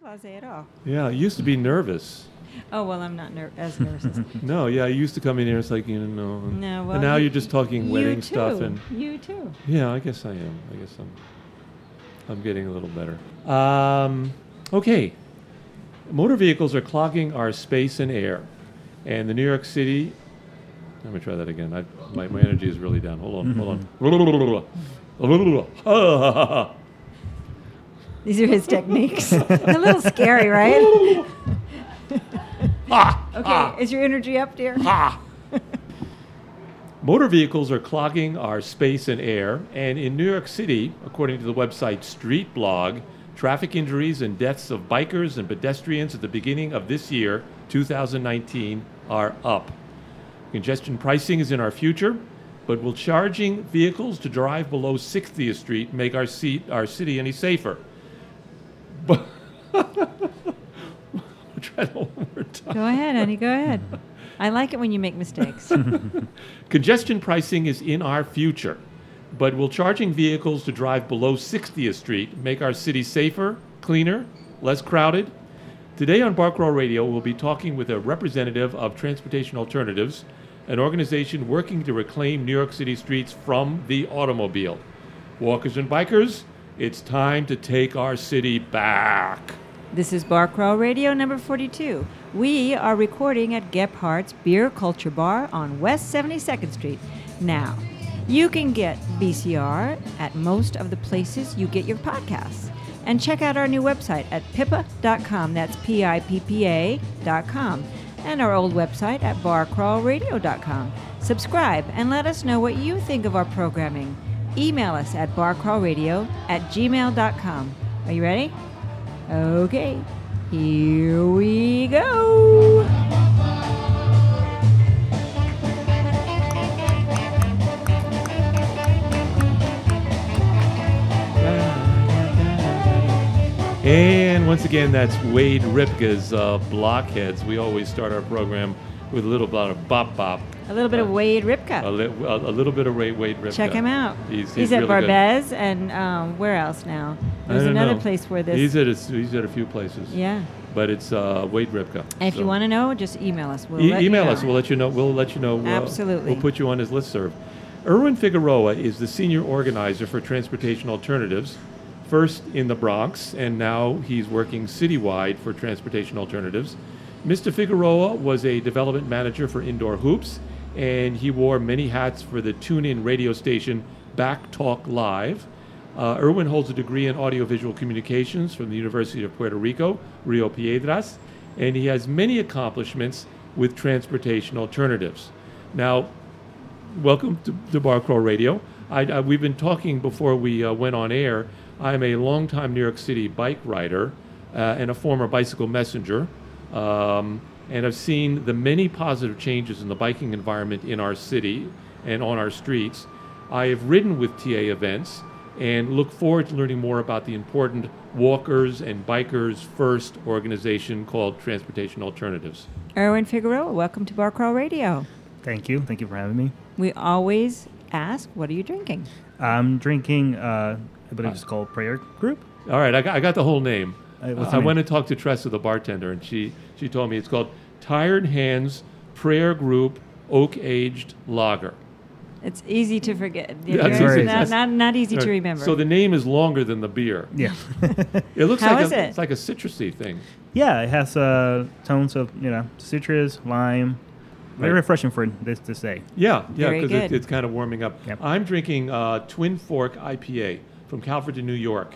blase at all. Yeah, I used to be nervous. Oh well, I'm not ner- as nervous as No, yeah, I used to come in here. It's like you know. and- no. Well, and now you- you're just talking you wedding too. stuff and you too. yeah, I guess I am. I guess I'm. I'm getting a little better. Um, okay. Motor vehicles are clogging our space and air, and the New York City. Let me try that again. I, my, my energy is really down. Hold on, hold on. These are his techniques. a little scary, right? Ah, okay, ah. is your energy up, dear? Ah. Motor vehicles are clogging our space and air, and in New York City, according to the website Street Blog, traffic injuries and deaths of bikers and pedestrians at the beginning of this year, 2019, are up. Congestion pricing is in our future, but will charging vehicles to drive below 60th Street make our, seat, our city any safer? But I'll try that one more time. Go ahead, honey. Go ahead. I like it when you make mistakes. Congestion pricing is in our future, but will charging vehicles to drive below 60th Street make our city safer, cleaner, less crowded? Today on Bar Crawl Radio, we'll be talking with a representative of Transportation Alternatives, an organization working to reclaim New York City streets from the automobile. Walkers and bikers, it's time to take our city back. This is Bar Crawl Radio number 42. We are recording at Gebhard's Beer Culture Bar on West 72nd Street. Now, you can get BCR at most of the places you get your podcasts. And check out our new website at pippa.com. That's P I P P A.com. And our old website at barcrawlradio.com. Subscribe and let us know what you think of our programming. Email us at barcrawlradio at gmail.com. Are you ready? Okay, here we go. And once again, that's Wade Ripka's uh, Blockheads. We always start our program with a little bit of bop bop. A little bit of Wade A, Ripka. li- a, a little bit of Wade, Wade Ripka. Check him out. He's, He's, he's at really good. Barbez and um, where else now? There's another know. place where this. He's at, a, he's at a few places. yeah. But it's uh, Wade Ripka. And if you want to know, just email us. We'll E- email know. us. We'll let you know. We'll let you know. uh, Absolutely. We'll put you on his listserv. Erwin Figueroa is the senior organizer for Transportation Alternatives, first in the Bronx, and now he's working citywide for Transportation Alternatives. Mr. Figueroa was a development manager for Indoor Hoops, and he wore many hats for the tune-in radio station Back Talk Live. Uh, Erwin holds a degree in audiovisual communications from the University of Puerto Rico, Rio Piedras, and he has many accomplishments with transportation alternatives. Now, welcome to, to Bar Crawl Radio. I, I, we've been talking before we uh, went on air. I'm a longtime New York City bike rider uh, and a former bicycle messenger, um, and I've seen the many positive changes in the biking environment in our city and on our streets. I have ridden with TA events and look forward to learning more about the important Walkers and Bikers First organization called Transportation Alternatives. Erwin Figueroa, welcome to Bar Crawl Radio. Thank you. Thank you for having me. We always ask, what are you drinking? I'm drinking, uh, I believe it's called Prayer Group. All right, I got, I got the whole name. Uh, I went name? and talked to Tressa, the bartender, and she, she told me it's called Tired Hands Prayer Group Oak Aged Lager. It's easy to forget. Yeah, it's It's easy. not, not, not easy to remember. So the name is longer than the beer. Yeah. It looks How like is a, it? it's like a citrusy thing. yeah, it has uh, tones of, you know, citrus, lime. Very Right. refreshing for this to say. Yeah, yeah, because it, it's kind of warming up. Yep. I'm drinking uh, Twin Fork IPA from Calvert Calverton, New York.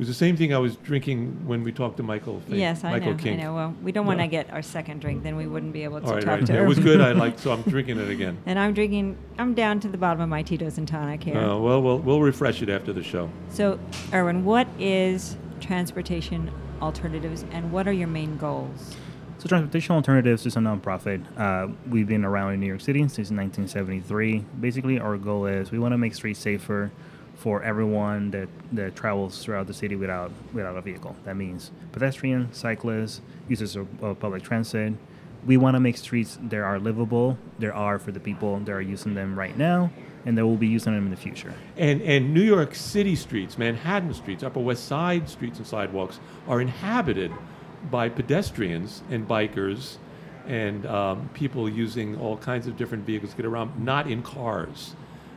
It was the same thing I was drinking when we talked to Michael. Fink- yes, I Michael know. King. I know. Well, we don't want to Yeah. get our second drink, then we wouldn't be able to All right, talk all right. to Yeah, it was good. I liked, so I'm drinking it again. And I'm drinking. I'm down to the bottom of my Tito's and tonic here. Uh, well, we'll we'll refresh it after the show. So, Erwin, what is transportation alternatives, and what are your main goals? So Transportation Alternatives is a nonprofit. Uh, we've been around in New York City since 1973. Basically, our goal is we want to make streets safer for everyone that, that travels throughout the city without without a vehicle. That means pedestrians, cyclists, users of, of public transit. We want to make streets that are livable. There are for the people that are using them right now, and they will be using them in the future. And and New York City streets, Manhattan streets, Upper West Side streets and sidewalks are inhabited by pedestrians and bikers and um, people using all kinds of different vehicles to get around, not in cars.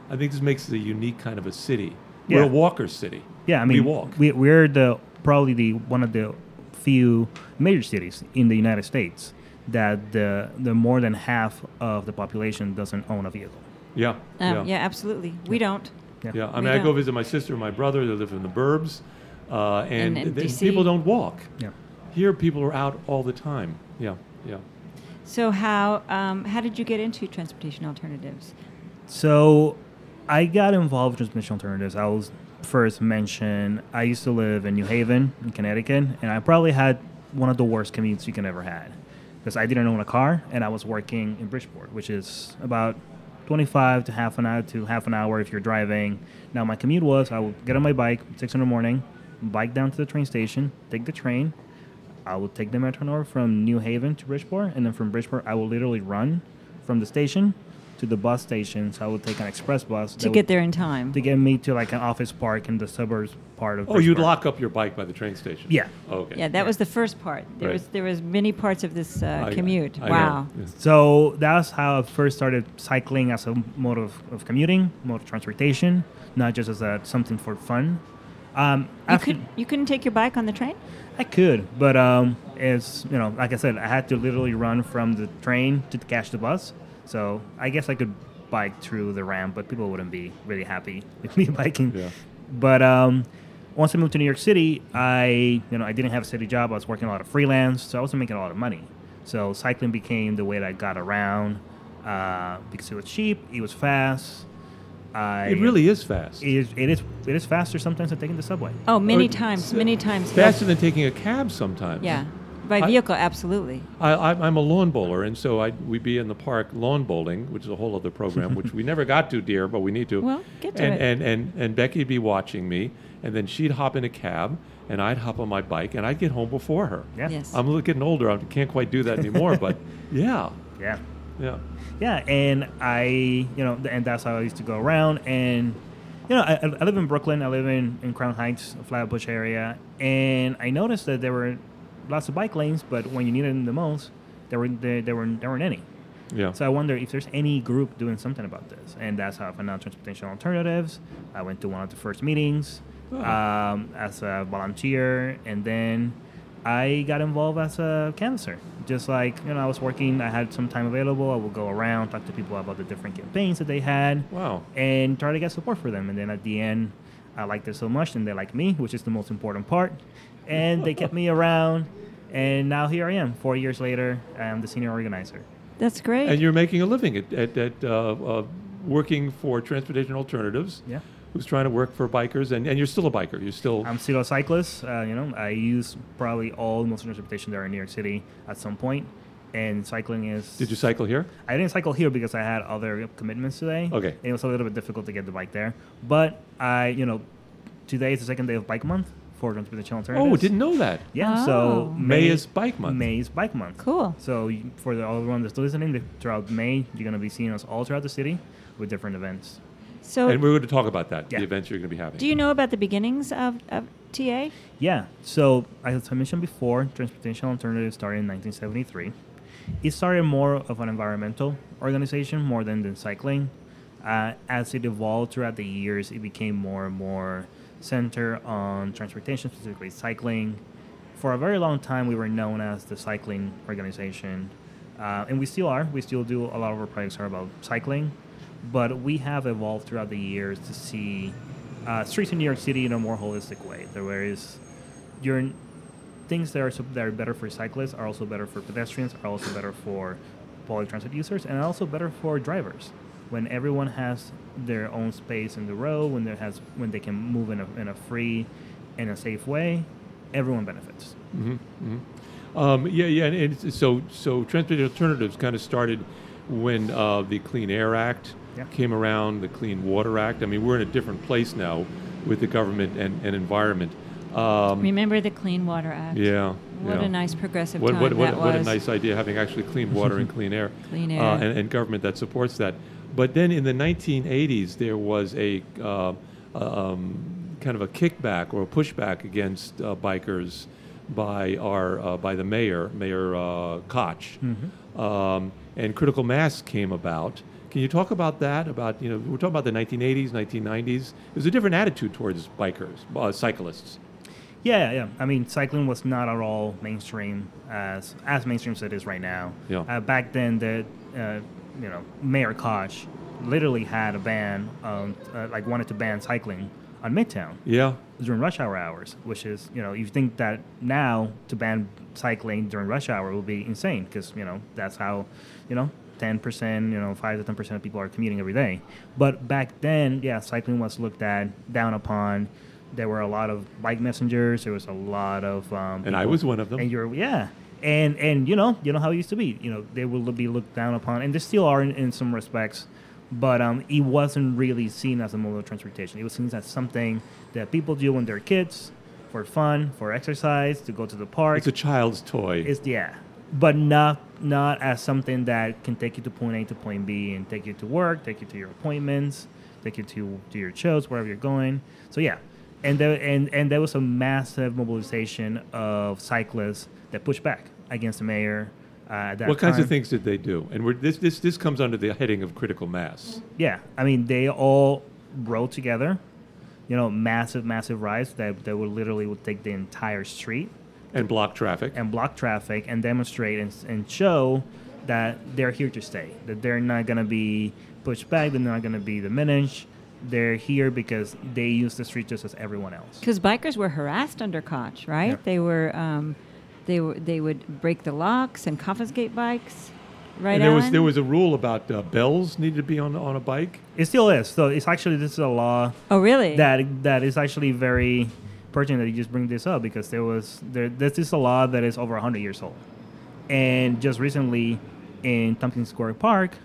I think this makes it a unique kind of a city. We're a walker city. Yeah, I mean, we walk. We, we're the probably the one of the few major cities in the United States that the the more than half of the population doesn't own a vehicle. yeah, Um, yeah, yeah. absolutely. We don't. yeah. I We mean, I go don't. visit my sister and my brother. They live in the burbs, uh, and, In- in th- DC. people don't walk. Yeah. Here, people are out all the time. Yeah, yeah. So how um, how did you get into transportation alternatives? So I got involved with transportation alternatives. I was first mentioned I used to live in New Haven in Connecticut, and I probably had one of the worst commutes you can ever had because I didn't own a car and I was working in Bridgeport, which is about 25 to half an hour to half an hour if you're driving. Now my commute was I would get on my bike six in the morning, bike down to the train station, take the train. I would take the metro north from New Haven to Bridgeport, and then from Bridgeport I will literally run from the station to the bus station. So I would take an express bus To get there in time. to get me to like an office park in the suburbs part of. Oh, you'd lock up your bike by the train station. Yeah. Okay. Yeah, that was the first part. There Right. was there was many parts of this uh, I- commute. I know. wow. Yes. So that's how I first started cycling as a mode of, of commuting, mode of transportation, not just as a something for fun. Um, You after- could you couldn't take your bike on the train? I could, but um, it's you know, like I said, I had to literally run from the train to catch the bus. So I guess I could bike through the ramp, but people wouldn't be really happy with me biking. Yeah. But um, once I moved to New York City, I you know I didn't have a steady job. I was working a lot of freelance, so I wasn't making a lot of money. So cycling became the way that I got around uh, because it was cheap, it was fast. I, It really is fast. it is, it is it is faster sometimes than taking the subway. Oh, many Or- times, many times. Faster than taking a cab sometimes. Yeah, by I- vehicle, absolutely. I, I, I'm a lawn bowler, and so I, we'd be in the park lawn bowling, which is a whole other program, which we never got to, dear, but we need to. Well, get to and, it. And, and, and Becky'd be watching me, and then she'd hop in a cab, and I'd hop on my bike, and I'd get home before her. Yeah. Yes. I'm getting older. I can't quite do that anymore, but yeah, Yeah. yeah. Yeah, and I, you know, and that's how I used to go around. And, you know, I, I live in Brooklyn. I live in, in Crown Heights, Flatbush area. And I noticed that there were lots of bike lanes, but when you needed them the most, there, were, there, there, were, there weren't any. Yeah. So I wonder if there's any group doing something about this. And that's how I found out Transportation Alternatives. I went to one of the first meetings Oh. um, as a volunteer. And then I got involved as a canvasser. Just like, you know, I was working, I had some time available. I would go around, talk to people about the different campaigns that they had, wow. and try to get support for them. And then at the end, I liked it so much, and they liked me, which is the most important part. And they kept me around. And now here I am, four years later. I'm the senior organizer. That's great. And you're making a living at, at, at uh, uh, working for Transportation Alternatives. Yeah. Who's trying to work for bikers, and, and you're still a biker. You're still. I'm still a cyclist. Uh, you know, I use probably all the most of the transportation there in New York City at some point, and cycling is. did you cycle here? I didn't cycle here because I had other commitments today. Okay. And it was a little bit difficult to get the bike there, but I, you know, today is the second day of Bike Month for transportation alternatives. Oh, didn't know that. Yeah. So Oh. May is Bike Month. May is Bike Month. cool. So you- for the, everyone that's listening, the- throughout May, you're gonna be seeing us all throughout the city with different events. So, and we're going to talk about that, Yeah. the events you're going to be having. do you know about the beginnings of, of TA? Yeah. So as I mentioned before, Transportation Alternatives started in 1973. It started more of an environmental organization more than than cycling. Uh, as it evolved throughout the years, it became more and more centered on transportation, specifically cycling. For a very long time, we were known as the cycling organization, uh, and we still are. We still do a lot of our projects are about cycling, but we have evolved throughout the years to see uh, streets in New York City in a more holistic way. There is your things that are, that are better for cyclists are also better for pedestrians, are also better for public transit users, and also better for drivers. When everyone has their own space in the road, when there has when they can move in a, in a free and a safe way, everyone benefits. hmm Um, yeah, yeah, and it's, so so transportation alternatives kind of started when uh, the Clean Air Act Yeah. came around, the Clean Water Act. I mean, we're in a different place now with the government and, and environment. Um, Remember the Clean Water Act? yeah. What yeah. a nice progressive What, time what, what, that what a nice idea having actually clean water and clean air, Clean Uh, air. and, and government that supports that. But then in the 1980s, there was a uh, um, kind of a kickback or a pushback against uh, bikers by our uh, by the mayor, Mayor uh, Koch, um, and critical mass came about. Can you talk about that? About you know, we're talking about the 1980s, 1990s. There's a different attitude towards bikers, uh, cyclists. Yeah, yeah. I mean, cycling was not at all mainstream as as mainstream as it is right now. Yeah. Uh, back then, the uh, you know Mayor Koch literally had a ban, um, uh, like wanted to ban cycling on Midtown Yeah, during rush hour hours, which is you know you think that now to ban cycling during rush hour will be insane because you know that's how you know. 10%, you know, 5 to 10% of people are commuting every day. But back then, yeah, cycling was looked at, down upon. There were a lot of bike messengers. There was a lot of um, and I was one of them. and you're yeah and and you know you know how it used to be. You know they will be looked down upon and they still are in, in some respects but um, it wasn't really seen as a mode of transportation. It was seen as something that people do when they're kids for fun for exercise to go to the park. It's a child's toy. it's yeah but not not as something that can take you to point a to point b and take you to work take you to your appointments take you to to your shows wherever you're going. So yeah and there and and there was a massive mobilization of cyclists that pushed back against the mayor uh, that what kinds of things did they do? And we're, this, this, this comes under the heading of critical mass. yeah i mean they all rode together you know massive massive rides that, that would literally would take the entire street And block traffic. and block traffic and demonstrate and, and show that they're here to stay. That they're not going to be pushed back. They're not going to be diminished. They're here because they use the street just as everyone else. Because bikers were harassed under Koch, right? Yeah. They were, um, they were, they would break the locks and confiscate bikes. Right. and there was there was a rule about uh, bells needed to be on on a bike. It still is. So it's actually this is a law Oh, really? that that is actually very pertinent that you just bring this up because there was there this is a law that is over 100 years old and just recently in Tompkins Square Park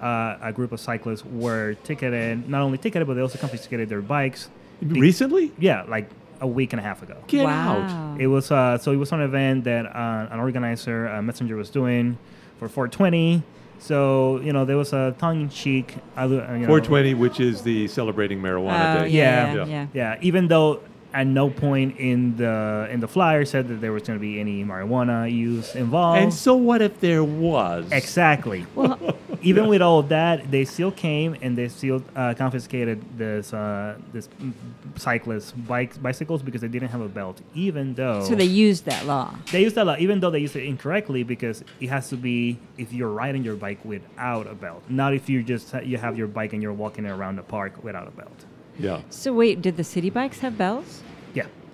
uh, a group of cyclists were ticketed not only ticketed but they also confiscated their bikes Be- Recently, yeah like a week and a half ago get wow. out. it was uh, so it was an event that uh, an organizer uh, messenger was doing for 420 so you know there was a tongue-in-cheek uh, you know, 420, which is the celebrating marijuana Oh, day. Yeah. yeah, Yeah. yeah. Yeah, even though at no point in the in the flyer said that there was going to be any marijuana use involved. And so, what if there was? exactly. Well, even with all of that, they still came and they still uh, confiscated this uh, this mm, cyclist bikes bicycles because they didn't have a belt. Even though so they used that law. they used that law, even though they used it incorrectly because it has to be if you're riding your bike without a belt, not if you just you have your bike and you're walking around the park without a belt. Yeah, So wait, did the Citi Bikes have bells?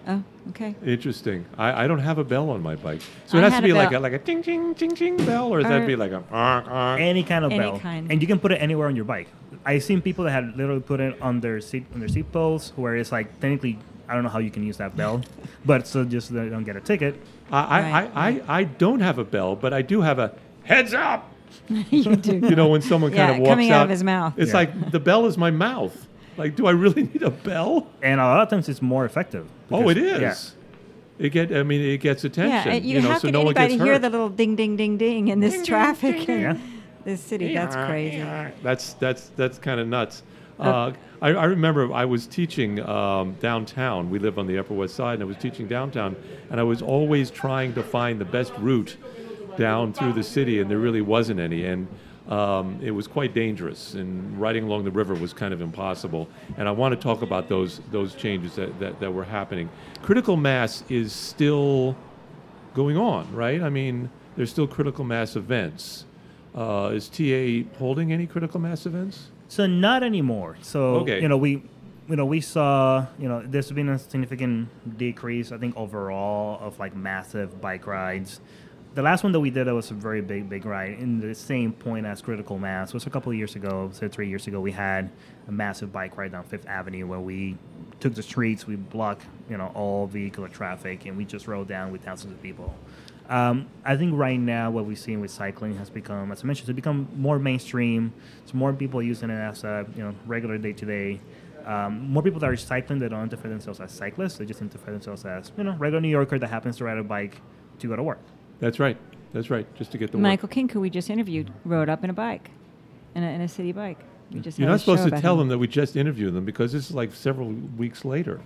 Yeah. Oh, okay. interesting. I, I don't have a bell on my bike, so it I has to had be a like a bell. like a ting ting ting ting bell, or does that Or- be like a? honk, honk? any kind of Any bell, kind. and you can put it anywhere on your bike. I've seen people that had literally put it on their seat on their seat posts, where it's like technically I don't know how you can use that bell, but so just so they don't get a ticket. I, I, Right, I, I, I don't have a bell, but I do have a heads up. you do. You know, when someone kind of walks coming out out of his mouth. It's Yeah. like the bell is my mouth. Like, do I really need a bell? And a lot of times it's more effective. oh, it is. yeah. It get. I mean, it gets attention. Yeah, and you, know, how so can no one anybody gets hear hurt. the little ding, ding, ding, ding in this Ding, ding, traffic ding, in Yeah. this city? That's crazy. That's that's that's kind of nuts. Uh, I, I remember I was teaching um, downtown. We live on the Upper West Side, and I was teaching downtown, and I was always trying to find the best route down through the city, and there really wasn't any, and um, it was quite dangerous. And riding along the river was kind of impossible. And I want to talk about those those changes that, that, that were happening. Critical mass is still going on, right? I mean, there's still critical mass events. Uh, is TA holding any critical mass events? So not anymore. So Okay. you know we, you know we saw you know there's been a significant decrease I think overall of like massive bike rides. The last one that we did that was a very big big ride in the same point as Critical Mass was a couple of years ago. So three years ago we had a massive bike ride down Fifth Avenue where we took the streets, we blocked you know all vehicular traffic, and we just rode down with thousands of people. Um, I think right now what we've seen with cycling has become, as I mentioned, it's become more mainstream. It's more people using it as a you know regular day to day. More people that are cycling they don't identify themselves as cyclists. They just identify themselves as you know regular New Yorker that happens to ride a bike to go to work. That's right. That's right. Just to get the work. Michael King, who we just interviewed, rode up in a bike, in a, in a Citi Bike. We just You're not supposed to tell him. them that we just interviewed them because this is like several weeks later.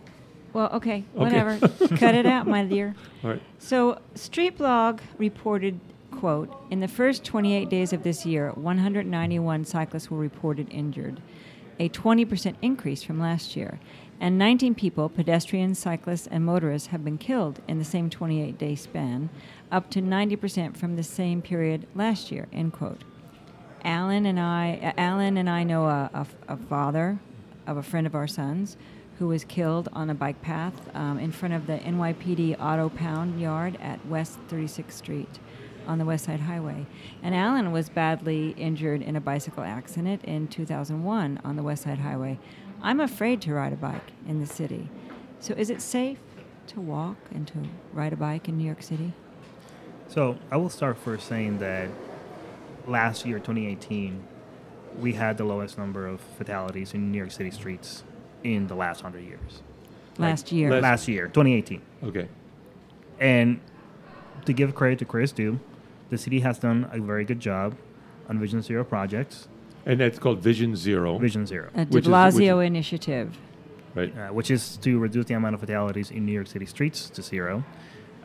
Well, okay, Okay. whatever. Cut it out, my dear. All right. So, Street Blog reported, quote, in the first 28 days of this year, 191 cyclists were reported injured, a 20% increase from last year. And 19 people, pedestrians, cyclists, and motorists, have been killed in the same 28 day span, up to 90% from the same period last year, end quote. Alan and I, uh, Alan and I know a, a, a father of a friend of our son's who was killed on a bike path um, in front of the NYPD Auto Pound Yard at West 36th Street on the West Side Highway. And Alan was badly injured in a bicycle accident in 2001 on the West Side Highway. I'm afraid to ride a bike in the city. So, is it safe to walk and to ride a bike in New York City? So I will start first saying that last year, 2018, we had the lowest number of fatalities in New York City streets in the last hundred years. Last year. Last- Last year, 2018. Okay. And to give credit to Chris due, the city has done a very good job on Vision Zero projects. And that's called Vision Zero. Vision Zero, a de Which is- Blasio initiative. Right. uh, which is to reduce the amount of fatalities in New York City streets to zero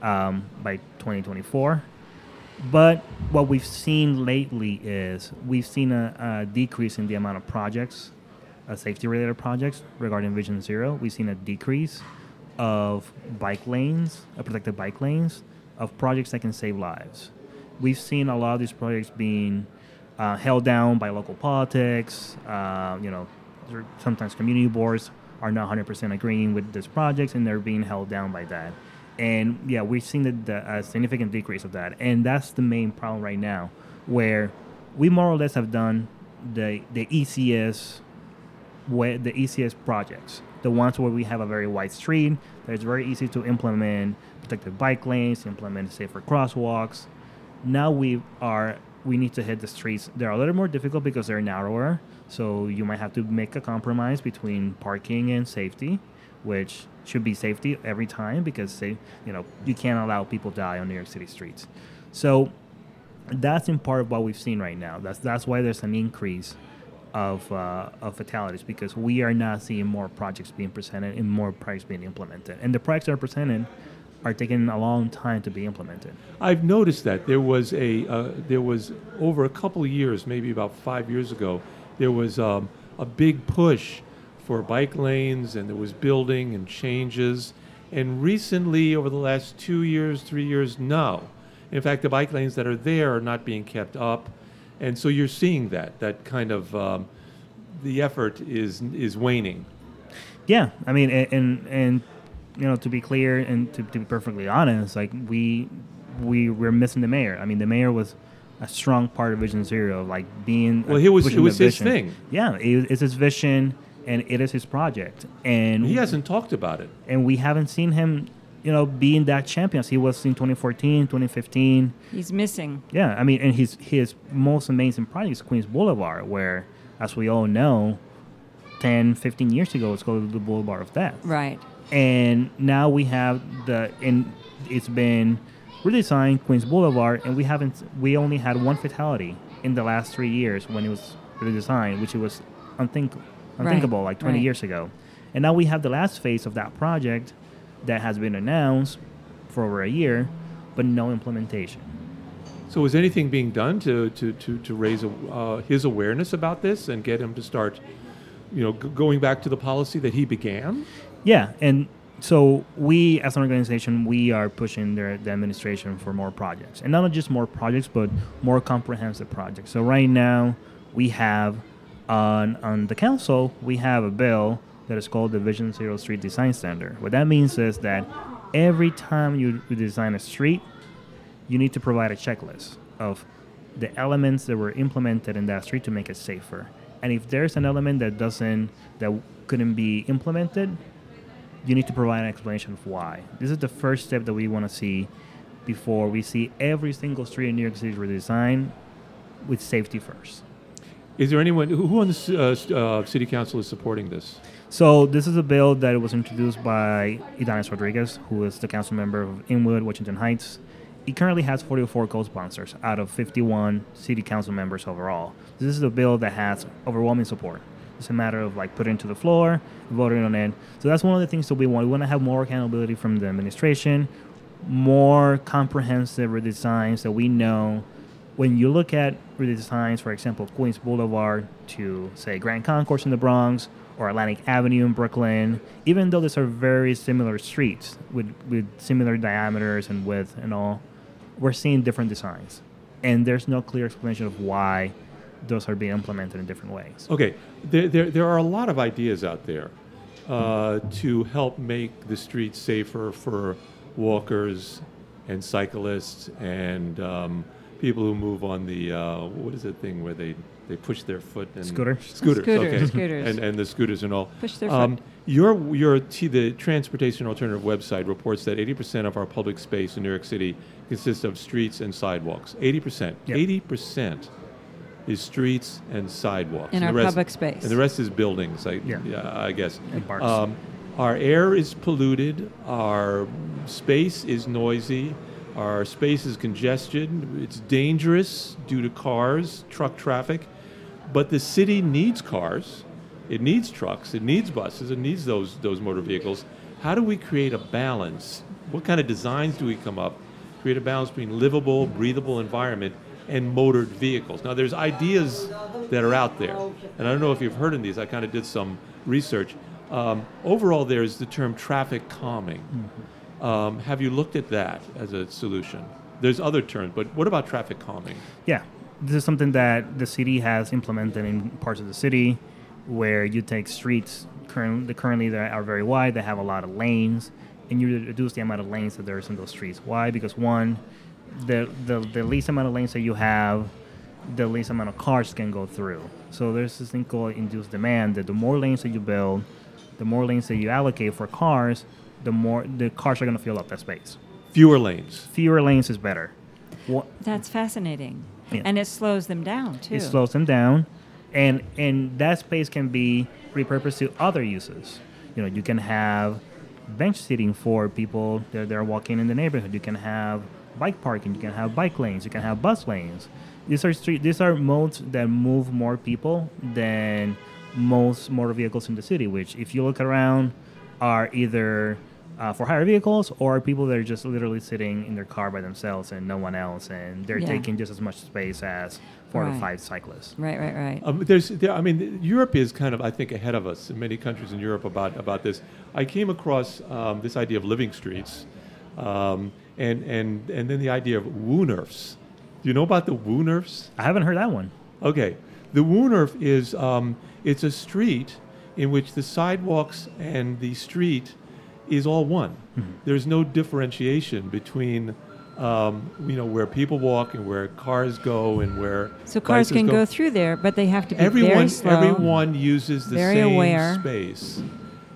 um, by 2024. But what we've seen lately is we've seen a, a decrease in the amount of projects, uh, safety-related projects regarding Vision Zero. We've seen a decrease of bike lanes, uh, protected bike lanes, of projects that can save lives. We've seen a lot of these projects being uh, held down by local politics. Uh, you know, sometimes community boards are not 100% agreeing with these projects, and they're being held down by that. And yeah, we've seen the, the, a significant decrease of that, and that's the main problem right now, where we more or less have done the the ECS where the ECS projects, the ones where we have a very wide street, that it's very easy to implement protected bike lanes, implement safer crosswalks. Now we are we need to hit the streets. They're a little more difficult because they're narrower, so you might have to make a compromise between parking and safety, which should be safety every time because you know you can't allow people die on New York City streets. So that's in part what we've seen right now. That's that's why there's an increase of uh, of fatalities because we are not seeing more projects being presented and more projects being implemented, and the projects are presented are taking a long time to be implemented. I've noticed that there was a uh, there was over a couple of years, maybe about five years ago, there was um, a big push for bike lanes, and there was building and changes. And recently, over the last two years, three years, no. In fact, the bike lanes that are there are not being kept up, and so you're seeing that that kind of um, the effort is is waning. Yeah, I mean, and and, and you know, to be clear and to, to be perfectly honest, like we we we're missing the mayor. I mean, the mayor was a strong part of Vision Zero, like being Well, he was- pushing it was his vision. thing. Yeah, it, it's his vision, and it is his project, and He hasn't talked about it. and we haven't seen him, you know, being that champion as he was in 2014, 2015. He's missing. Yeah, I mean, and his his most amazing project is Queens Boulevard, where, as we all know, 10, 15 years ago, it's called the Boulevard of Death. Right. And now we have the, and it's been redesigned Queens Boulevard, and we haven't, we only had one fatality in the last three years when it was redesigned, which it was unthink, unthinkable like 20 right. years ago. And now we have the last phase of that project that has been announced for over a year, but no implementation. So is anything being done to to to, to raise uh, his awareness about this and get him to start, you know, g- going back to the policy that he began? Yeah, and so we, as an organization, we are pushing the, the administration for more projects, and not just more projects, but more comprehensive projects. So right now, we have on on the council, we have a bill that is called the Vision Zero Street Design Standard. What that means is that every time you, you design a street, you need to provide a checklist of the elements that were implemented in that street to make it safer. And if there's an element that doesn't that couldn't be implemented, you need to provide an explanation of why. This is the first step that we want to see before we see every single street in New York City redesigned with safety first. Is there anyone who on the uh, uh, city council is supporting this? So this is a bill that was introduced by Ydanis Rodriguez, who is the council member of Inwood, Washington Heights, He currently has 44 co-sponsors out of 51 city council members overall. This is a bill that has overwhelming support. It's a matter of like putting it to the floor, voting on it. So that's one of the things that we want. We want to have more accountability from the administration, more comprehensive redesigns that we know. When you look at redesigns, for example, Queens Boulevard to say Grand Concourse in the Bronx or Atlantic Avenue in Brooklyn, even though these are very similar streets with, with similar diameters and width and all, we're seeing different designs. And there's no clear explanation of why those are being implemented in different ways. Okay, there, there, there are a lot of ideas out there uh, to help make the streets safer for walkers and cyclists and um, people who move on the uh, what is the thing where they, they push their foot and Scooter? scooters, Scooters, okay, scooters. and and the scooters and all. Push their um, foot. Your your T, the Transportation Alternative website reports that 80% of our public space in New York City consists of streets and sidewalks. 80%. Yep. 80% is streets and sidewalks. In And our the rest- public space. And the rest is buildings, I, Yeah. yeah, I guess. And parks. Um, our air is polluted. Our space is noisy. Our space is congested. It's dangerous due to cars, truck traffic. But the city needs cars. It needs trucks. It needs buses. It needs those those motor vehicles. How do we create a balance? What kind of designs do we come up? Create a balance between livable, breathable environment and motored vehicles. Now, there's ideas that are out there, and I don't know if you've heard of these. I kind of did some research. Um, overall, there's the term traffic calming. Um, have you looked at that as a solution? There's other terms, but what about traffic calming? Yeah, this is something that the city has implemented in parts of the city, where you take streets currently currently that are very wide, that have a lot of lanes, and you reduce the amount of lanes that there's in those streets. Why? Because one, the the, the least amount of lanes that you have, the least amount of cars can go through. So there's this thing called induced demand that the more lanes that you build, the more lanes that you allocate for cars, the more the cars are going to fill up that space. Fewer lanes. Fewer lanes is better. Wha- That's fascinating. Yeah. And it slows them down, too. it slows them down and and that space can be repurposed to other uses you know you can have bench seating for people that they're walking in the neighborhood you can have bike parking you can have bike lanes you can have bus lanes these are street these are modes that move more people than most motor vehicles in the city which if you look around are either uh, for hire vehicles or people that are just literally sitting in their car by themselves and no one else and they're Yeah. taking just as much space as four Right. to five cyclists Right, right, right. Um, there's, there, I mean, Europe is kind of, I think, ahead of us. In many countries in Europe about about this. I came across um, this idea of living streets, um, and and and then the idea of Woonerfs. Do you know about the Woonerfs? I haven't heard that one. Okay, the Woonerf is um, it's a street in which the sidewalks and the street is all one. There's no differentiation between. Um, you know where people walk and where cars go and where So cars bicycles can go through there, but they have to be everyone very slow. everyone uses the very same aware. space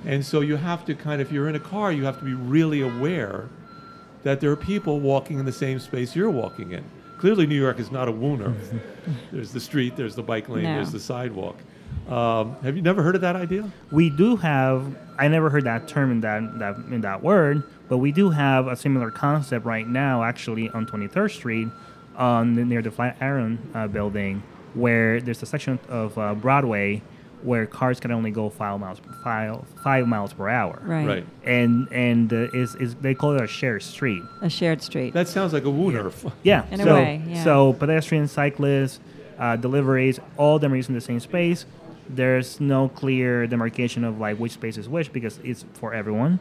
and so you have to kind of if you're in a car you have to be really aware that there are people walking in the same space you're walking in clearly new york is not a woonerf there's the street there's the bike lane No. there's the sidewalk um, have you never heard of that idea We do have. I never heard that term in that, that in that word, but we do have a similar concept right now, actually on 23rd Street, on the, near the Flatiron uh, building, where there's a section of uh, Broadway where cars can only go five miles five, five miles per hour. Right. right And and uh, is is they call it a shared street. A shared street. that sounds like a woonerf Yeah. In a so, way, yeah. So pedestrians, cyclists, uh, deliveries, all of them are using the same space. There's no clear demarcation of like which space is which because it's for everyone.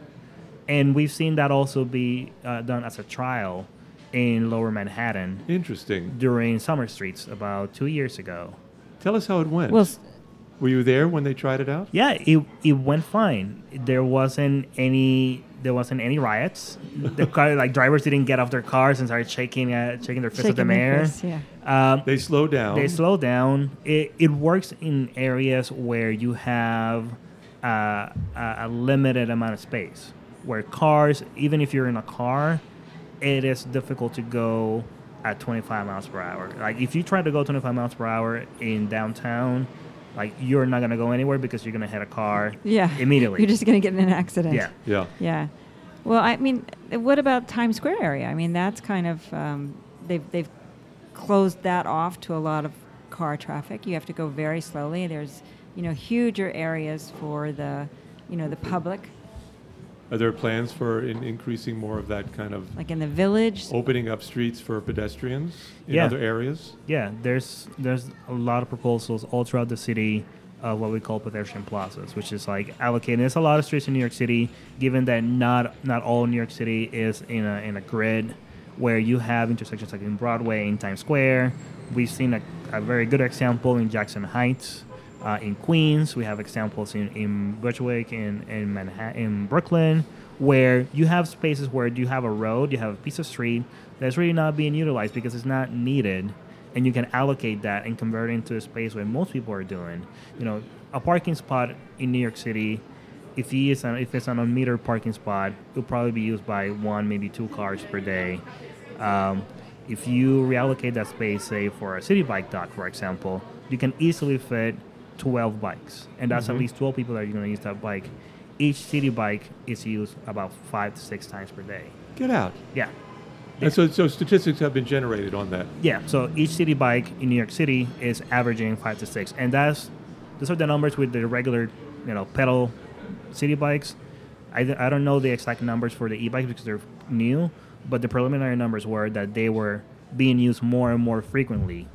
And we've seen that also be uh, done as a trial in Lower Manhattan interesting during Summer Streets about two years ago. tell us how it went well, s- were you there when they tried it out Yeah, it, it went fine. There wasn't any there wasn't any riots. the car, like drivers didn't get off their cars and start shaking uh, shaking their fists at the mayor. fists, yeah. Um, they slowed down They slow down. It, it works in areas where you have uh, a, a limited amount of space. Where cars, even if you're in a car, it is difficult to go at 25 miles per hour. Like if you try to go 25 miles per hour in downtown, like you're not gonna go anywhere because you're gonna hit a car yeah. immediately. You're just going to get in an accident. yeah. yeah Yeah. Well, I mean, what about Times Square area? I mean, that's kind of um, they've they've closed that off to a lot of car traffic. You have to go very slowly. There's you know huger areas for the you know the public, Are there plans for in increasing more of that kind of like in the village. opening up streets for pedestrians in Yeah. other areas? Yeah, there's there's a lot of proposals all throughout the city of what we call pedestrian plazas, which is like allocating. There's a lot of streets in New York City, given that not not all New York City is in a in a grid where you have intersections like in Broadway, in Times Square. We've seen a, a very good example in Jackson Heights. Uh, in Queens, we have examples in, in Bushwick, in, in Manhattan, in Brooklyn, where you have spaces where you have a road, you have a piece of street that's really not being utilized because it's not needed and you can allocate that and convert it into a space where most people are doing. You know, a parking spot in New York City, if he is an, if it's an unmetered parking spot, it'll probably be used by one, maybe two cars per day. Um, if you reallocate that space, say for a Citi Bike dock, for example, you can easily fit 12 bikes, and that's Mhm. at least 12 people that are going to use that bike. Each Citi Bike is used about five to six times per day. Get out. Yeah. And so, so statistics have been generated on that. Yeah, so each Citi Bike in New York City is averaging five to six, and that's those are the numbers with the regular, you know, pedal Citi Bikes. I, I don't know the exact numbers for the e-bikes because they're new, but the preliminary numbers were that they were being used more and more frequently,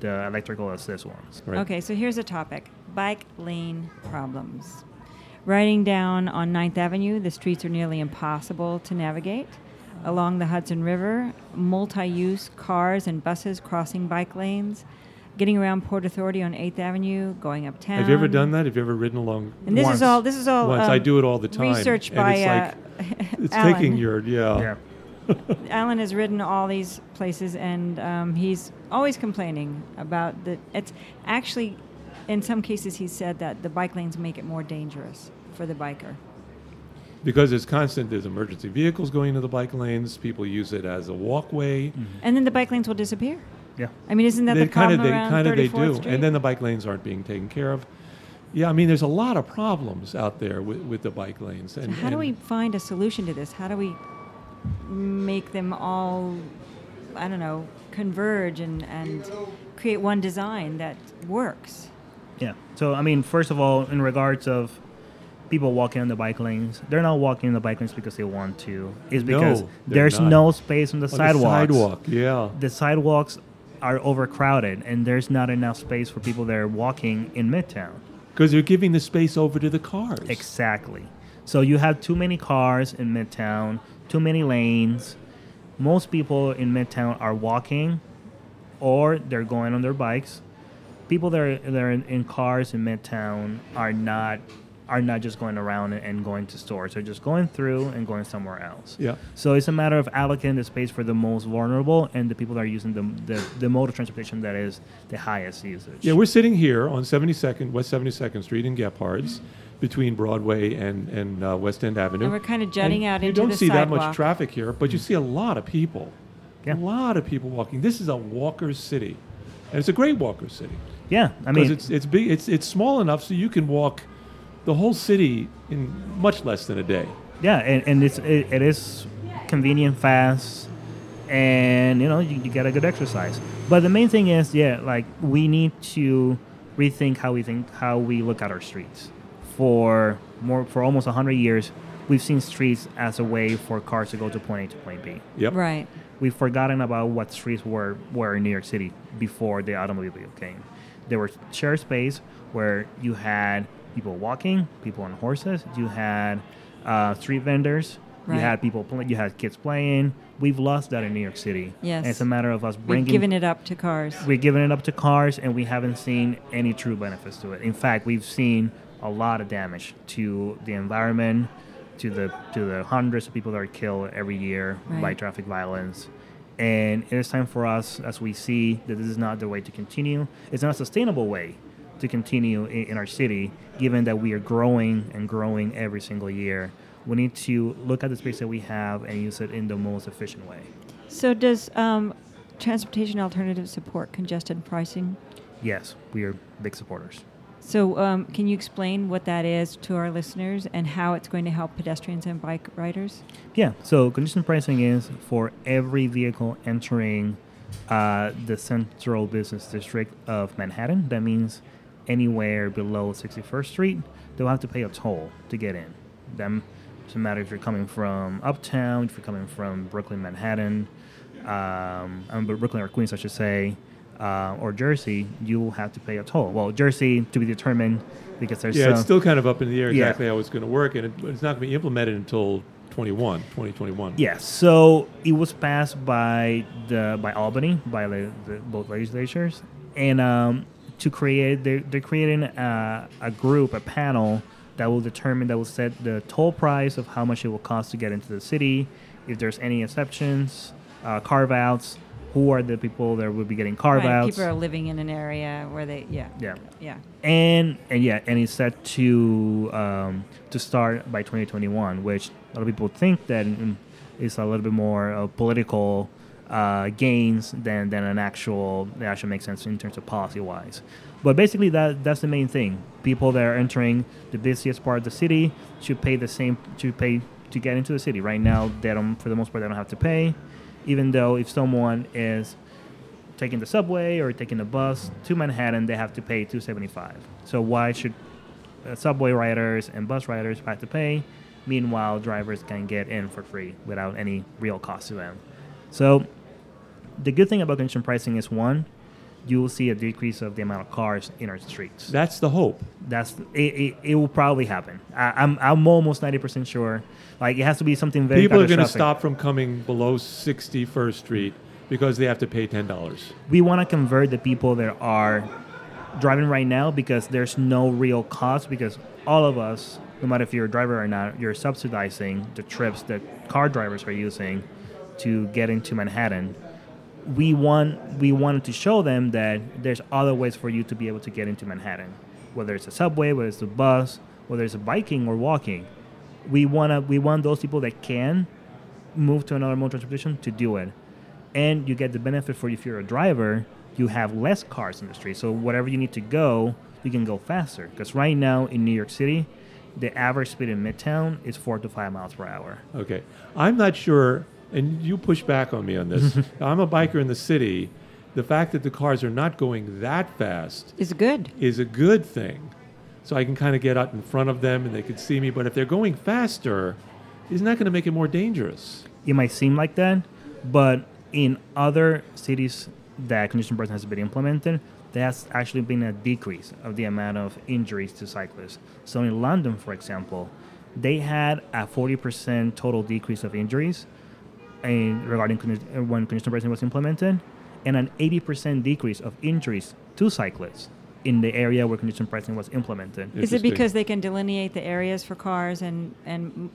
the electrical assist ones. Right. Okay, so here's a topic: bike lane problems. Riding down on 9th Avenue, the streets are nearly impossible to navigate. Along the Hudson River, multi use cars and buses crossing bike lanes. Getting around Port Authority on 8th Avenue, going uptown. Have you ever done that? Have you ever ridden along? And this Once. is all. This is all. Once. I um, do it all the time, Research and by it's uh, It's Alan. taking your yeah. Yeah. Alan has ridden all these places, and um, he's always complaining about the. It's actually, in some cases, he said that the bike lanes make it more dangerous for the biker. Because it's constant. There's emergency vehicles going into the bike lanes. People use it as a walkway. And then the bike lanes will disappear. Yeah. I mean, isn't that they the problem kind of they kind of they do, Street? and then the bike lanes aren't being taken care of. Yeah, I mean, there's a lot of problems out there with, with the bike lanes. So And, how do we find a solution to this? How do we make them all, I don't know, converge and, and create one design that works? Yeah. So I mean, first of all, in regards of people walking on the bike lanes, they're not walking on the bike lanes because they want to. It's because they're there's not. no space on the on the sidewalk, yeah. The sidewalks are overcrowded, and there's not enough space for people that are walking in Midtown. Because you're giving the space over to the cars. Exactly. So you have too many cars in Midtown, too many lanes. Most people in Midtown are walking or they're going on their bikes. People that are, that are in, in cars in Midtown are not are not just going around and, going to stores. They're just going through and going somewhere else. Yeah. So it's a matter of allocating the space for the most vulnerable and the people that are using the, the, the mode of transportation that is the highest usage. Yeah, we're sitting here on 72nd, West 72nd Street in Gebhards, between Broadway and, and uh, West End Avenue. And we're kind of jutting And out into the you don't the see that much traffic here, but you see a lot of people. Yeah. A lot of people walking. This is a walker's city. And it's a great walker's city. yeah, I Because mean, it's, it's, big, it's, it's small enough so you can walk the whole city in much less than a day. Yeah, and, and it's it, it is convenient, fast, and you know you, you get a good exercise. But the main thing is, yeah, like we need to rethink how we think how we look at our streets. For more for almost hundred years, we've seen streets as a way for cars to go to point A to point B. Yep. Right. We've forgotten about what streets were were in New York City before the automobile came. There were shared space where you had people walking, people on horses. You had uh, street vendors. Right. You had people. playing. you had kids playing. We've lost that in New York City. Yes. And it's a matter of us bringing. We've given it up to cars. We've given it up to cars, and we haven't seen any true benefits to it. In fact, we've seen a lot of damage to the environment, to the to the hundreds of people that are killed every year by traffic violence. And it is time for us, as we see that this is not the way to continue. It's not a sustainable way to continue in, in our city, given that we are growing and growing every single year. We need to look at the space that we have and use it in the most efficient way. So does um, transportation alternatives support congested pricing? Yes, we are big supporters. So, um, can you explain what that is to our listeners and how it's going to help pedestrians and bike riders? Yeah, so congestion pricing is for every vehicle entering uh, the central business district of Manhattan. That means anywhere below 61st Street, they'll have to pay a toll to get in. That doesn't matter if you're coming from uptown, if you're coming from Brooklyn, Manhattan, um, Brooklyn or Queens, I should say, uh, or Jersey, you will have to pay a toll. Well, Jersey to be determined because there's Yeah, some, it's still kind of up in the air Yeah. exactly how it's going to work, and it, it's not going to be implemented until 21, 2021. Yeah, so it was passed by the by Albany by the, the both legislatures, and um, to create they're, they're creating a, a group, a panel that will determine that will set the toll price of how much it will cost to get into the city, if there's any exceptions, uh, carve outs, who are the people that will be getting carve Right, outs. people are living in an area where they, yeah, yeah, yeah. and and yeah, and it's set to um, to start by 2021, which a lot of people think that is a little bit more uh, political uh, gains than than an actual that actually makes sense in terms of policy wise. But basically, that that's the main thing. People that are entering the busiest part of the city should pay the same to pay to get into the city. Right now, they don't for the most part they don't have to pay, even though if someone is taking the subway or taking the bus to Manhattan, they have to pay 275. So why should uh, subway riders and bus riders have to pay? Meanwhile, drivers can get in for free without any real cost to them. So the good thing about congestion pricing is one, you will see a decrease of the amount of cars in our streets. That's the hope. That's it, it, it will probably happen. I, I'm I'm almost 90% sure. Like it has to be something very People are going to stop from coming below 61st Street because they have to pay $10. we want to convert the people that are driving right now because there's no real cost because all of us no matter if you're a driver or not you're subsidizing the trips that car drivers are using to get into manhattan we want we wanted to show them that there's other ways for you to be able to get into manhattan whether it's a subway whether it's a bus whether it's biking or walking. We want to we want those people that can move to another mode of transportation to do it. And you get the benefit for if you're a driver you have less cars in the street. So whatever you need to go you can go faster. Because right now in new york city the average speed in midtown is four to five miles per hour. Okay. I'm not sure, and you push back on me on this. I'm a biker in the city. The fact that the cars are not going that fast Is good. is a good thing. So I can kind of get out in front of them and they can see me. But if they're going faster, isn't that going to make it more dangerous? it might seem like that but in other cities that congestion pricing has been implemented there's actually been a decrease of the amount of injuries to cyclists so in london for example they had a 40% total decrease of injuries in, regarding conge- uh, when congestion pricing was implemented and an 80% decrease of injuries to cyclists in the area where congestion pricing was implemented Is it because they can delineate the areas for cars and, and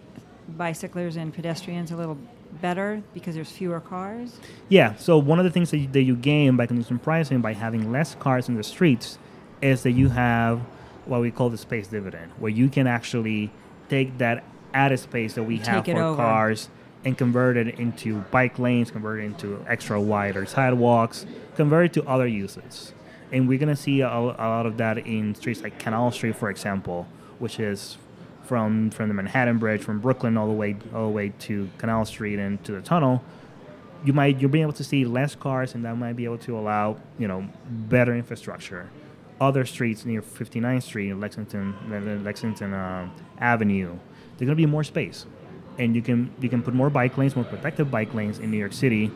bicyclers and pedestrians a little better because there's fewer cars? Yeah. So one of the things that you, that you gain by congestion pricing by having less cars in the streets is that you have what we call the space dividend, where you can actually take that added space that we have Take it for over. cars and convert it into bike lanes, convert it into extra wider sidewalks, convert it to other uses. And we're gonna see a, a lot of that in streets like Canal Street, for example, which is from from the Manhattan Bridge, from Brooklyn all the way all the way to Canal Street and to the tunnel. You might you'll be able to see less cars and that might be able to allow you know better infrastructure. Other streets near 59th street lexington lexington um, avenue there's going to be more space and you can you can put more bike lanes more protected bike lanes in new york city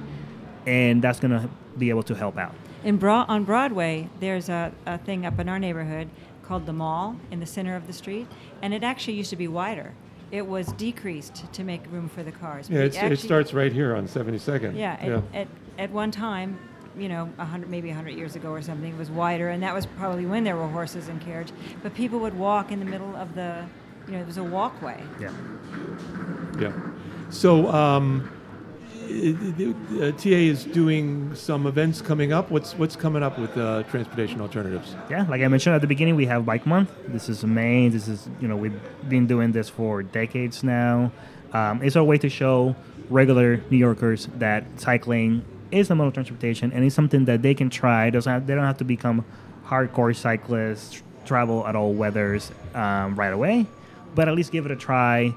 and that's going to be able to help out In Broad, on Broadway, there's a, a thing up in our neighborhood called the Mall in the center of the street, and it actually used to be wider. It was decreased to make room for the cars. Yeah, it's, actually- it starts right here on 72nd. Yeah, at, At, at one time, you know, a hundred maybe a hundred years ago or something, it was wider, and that was probably when there were horses and carriage. But people would walk in the middle of the, you know, there's a walkway. yeah Yeah. So, um, i- i- uh, TA is doing some events coming up. What's what's coming up with uh, transportation alternatives? yeah like i mentioned at the beginning we have bike month this is may this is you know we've been doing this for decades now um, it's our way to show regular new yorkers that cycling is a mode of transportation and it's something that they can try doesn't have, they don't have to become hardcore cyclists travel at all weathers um, right away, but at least give it a try,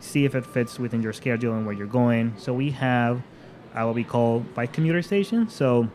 see if it fits within your schedule and where you're going. So we have uh, what we call bike commuter station. So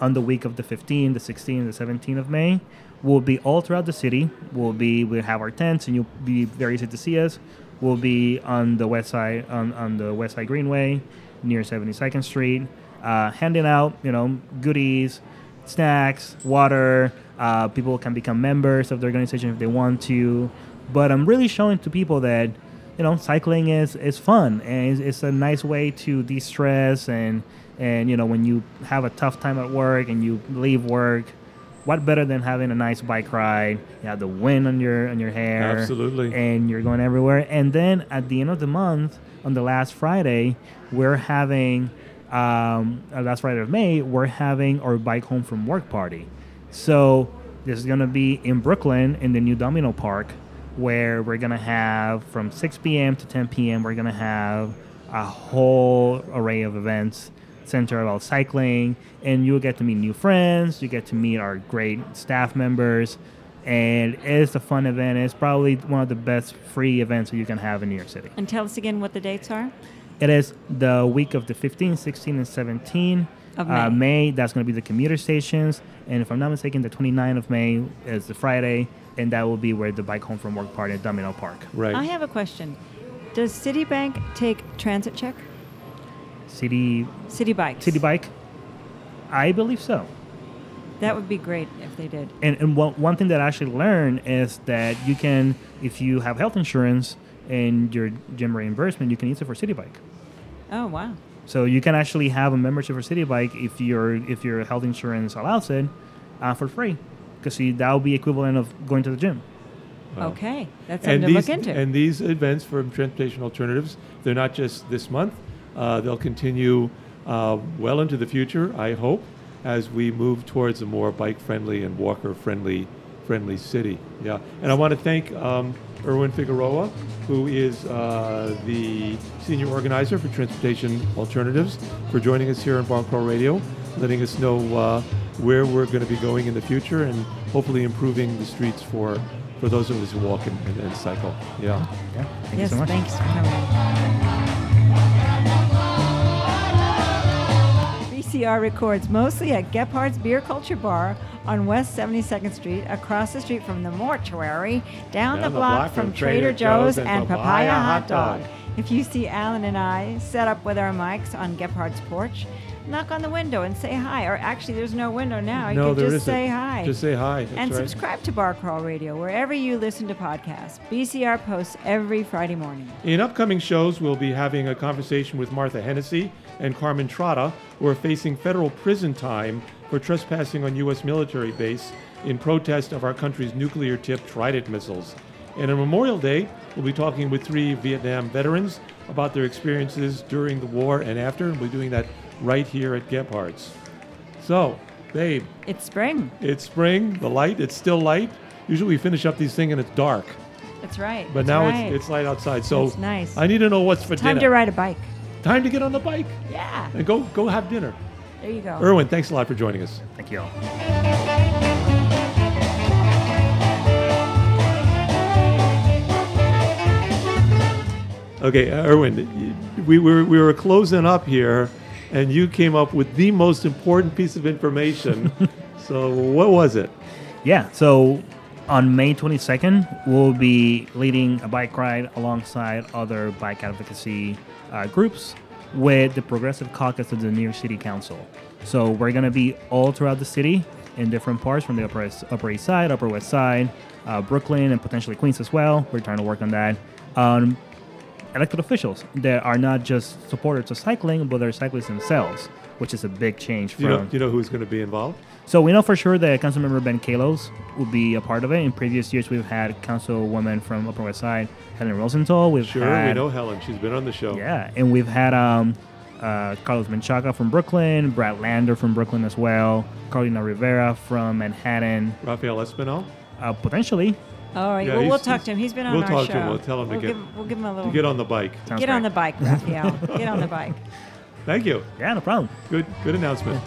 on the week of the 15th, the 16th, the 17th of May, we'll be all throughout the city. We'll be we'll have our tents, and you'll be very easy to see us. We'll be on the west side on, on the west side Greenway, near 72nd Street, uh, handing out you know goodies, snacks, water. Uh, people can become members of the organization if they want to. But I'm really showing to people that you know cycling is is fun and it's, it's a nice way to de-stress and and you know when you have a tough time at work and you leave work what better than having a nice bike ride you have the wind on your on your hair Absolutely. and you're going everywhere. And then at the end of the month on the last friday we're having um, uh, last friday of may we're having our bike home from work party. So this is going to be in brooklyn in the new domino park where we're going to have from 6 p.m to 10 p.m we're going to have a whole array of events centered about cycling. And you'll get to meet new friends you get to meet our great staff members. And it's a fun event. It's probably one of the best free events that you can have in new york city. And tell us again what the dates are. it is the week of the 15 16 and 17 Of Uh, May. may that's going to be the commuter stations and if i'm not mistaken the 29th of may is the friday and that will be where the bike home from work party at domino park Right. I have a question. Does Citibank take transit check? city Citi Bike. Citi Bike i believe so That would be great if they did. and, and one, one thing that I actually learned is that you can, if you have health insurance and your gym reimbursement, you can use it for Citi Bike. Oh wow. So you can actually have a membership for Citi Bike if your if your health insurance allows it uh, for free, because that will be equivalent of going to the gym. Wow. Okay, that's something and to these, look into. And these events for Transportation Alternatives, they're not just this month. Uh, they'll continue uh, well into the future, I hope, as we move towards a more bike-friendly and walker-friendly friendly city. Yeah. And I want to thank um, Erwin Figueroa, who is uh, the senior organizer for Transportation Alternatives, for joining us here on Bar Crawl Radio, letting us know uh, where we're going to be going in the future and hopefully improving the streets for for those of us who walk and, and, and cycle. Yeah. Yeah. Thank yes, you so much. thanks for coming. BCR records mostly at Gebhard's Beer Culture Bar on West 72nd Street, across the street from the mortuary, down, the, block from Trader Joe's and Papaya Hot Dog. If you see Alan and I set up with our mics on Gebhard's porch, knock on the window and say hi. Or actually, there's no window now. You no, can just say hi. Just say hi. That's and right. subscribe to Bar Crawl Radio wherever you listen to podcasts. BCR posts every Friday morning. In upcoming shows, we'll be having a conversation with Martha Hennessy and Carmen Trotta, who are facing federal prison time for trespassing on U.S. military base in protest of our country's nuclear-tipped Trident missiles. And on Memorial Day, we'll be talking with three Vietnam veterans about their experiences during the war and after. And we'll be doing that right here at Gebhard's. So, babe, It's spring. it's spring. The light, it's still light. Usually we finish up these things and it's dark, That's right. but That's now right. it's it's light outside. So That's nice. I need to know what's for time dinner. to ride a bike. Time to get on the bike Yeah. and go go have dinner. There you go. Erwin, thanks a lot for joining us. Thank you all. Okay, uh, Erwin, we were we were closing up here, and you came up with the most important piece of information. so what was it? Yeah, so on May 22nd, we'll be leading a bike ride alongside other bike advocacy uh, groups with the Progressive Caucus of the New York City Council. So we're going to be all throughout the city in different parts from the Upper East, Upper East Side, Upper West Side, uh, Brooklyn, and potentially Queens as well. We're trying to work on that. Um, elected officials that are not just supporters of cycling, but they're cyclists themselves, which is a big change Do you know, from you know who's going to be involved? so we know for sure that Councilmember Ben Kallos will be a part of it. In previous years, we've had Councilwoman from Upper West Side, Helen Rosenthal. We've Sure, had, we know Helen. She's been on the show. Yeah, and we've had um, uh, Carlos Menchaca from Brooklyn, Brad Lander from Brooklyn as well, Carlina Rivera from Manhattan, Rafael Espinal. uh, potentially. All right. Yeah, well, we'll talk to him. He's been on the show. we'll talk to him. We'll tell him to we'll get- Give, we'll give him a little. To get on the bike. Sounds Get on the bike, Rafael. get on the bike. Thank you. Yeah, no problem. Good good announcement.